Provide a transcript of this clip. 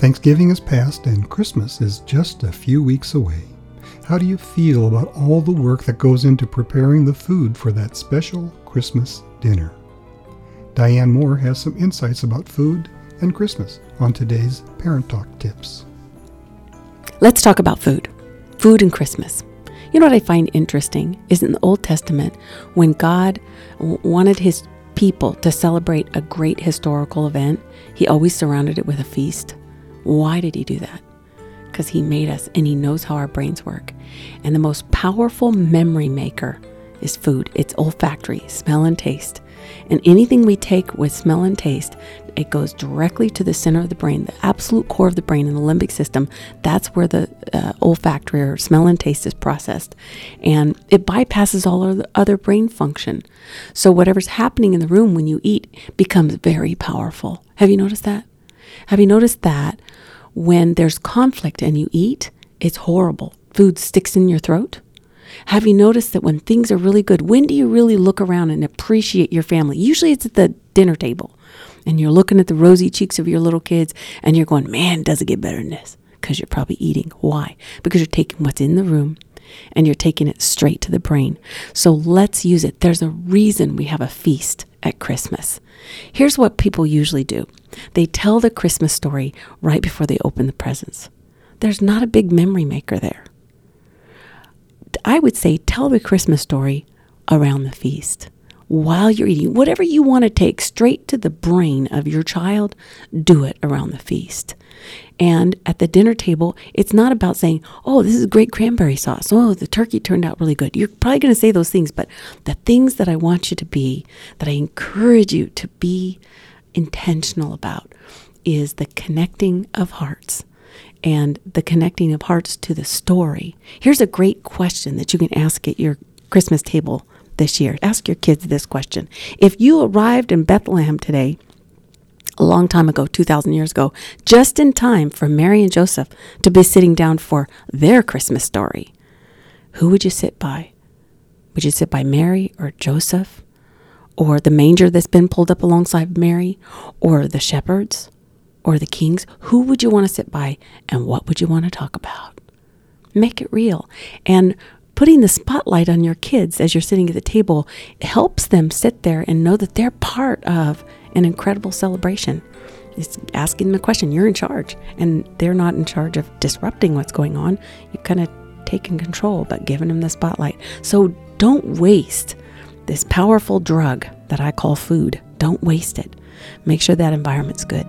Thanksgiving is past and Christmas is just a few weeks away. How do you feel about all the work that goes into preparing the food for that special Christmas dinner? Diane Moore has some insights about food and Christmas on today's Parent Talk Tips. Let's talk about food. Food and Christmas. You know what I find interesting is in the Old Testament, when God wanted his people to celebrate a great historical event, he always surrounded it with a feast. Why did he do that? Because he made us and he knows how our brains work. And the most powerful memory maker is food. It's olfactory, smell and taste. And anything we take with smell and taste, it goes directly to the center of the brain, the absolute core of the brain in the limbic system. That's where the uh, olfactory or smell and taste is processed. And it bypasses all other brain function. So whatever's happening in the room when you eat becomes very powerful. Have you noticed that? Have you noticed that when there's conflict and you eat, it's horrible? Food sticks in your throat. Have you noticed that when things are really good, when do you really look around and appreciate your family? Usually it's at the dinner table and you're looking at the rosy cheeks of your little kids and you're going, man, does it get better than this? Because you're probably eating. Why? Because you're taking what's in the room and you're taking it straight to the brain. So let's use it. There's a reason we have a feast at Christmas. Here's what people usually do they tell the Christmas story right before they open the presents. There's not a big memory maker there. I would say tell the Christmas story around the feast. While you're eating, whatever you want to take straight to the brain of your child, do it around the feast. And at the dinner table, it's not about saying, oh, this is great cranberry sauce. Oh, the turkey turned out really good. You're probably going to say those things, but the things that I want you to be, that I encourage you to be intentional about, is the connecting of hearts and the connecting of hearts to the story. Here's a great question that you can ask at your Christmas table this year. Ask your kids this question. If you arrived in Bethlehem today, a long time ago, 2,000 years ago, just in time for Mary and Joseph to be sitting down for their Christmas story, who would you sit by? Would you sit by Mary or Joseph? Or the manger that's been pulled up alongside Mary? Or the shepherds? or the kings, who would you want to sit by and what would you want to talk about? Make it real. And putting the spotlight on your kids as you're sitting at the table helps them sit there and know that they're part of an incredible celebration. It's asking them a question. You're in charge, and they're not in charge of disrupting what's going on. You kind of taking control, but giving them the spotlight. So don't waste this powerful drug that I call food. Don't waste it. Make sure that environment's good.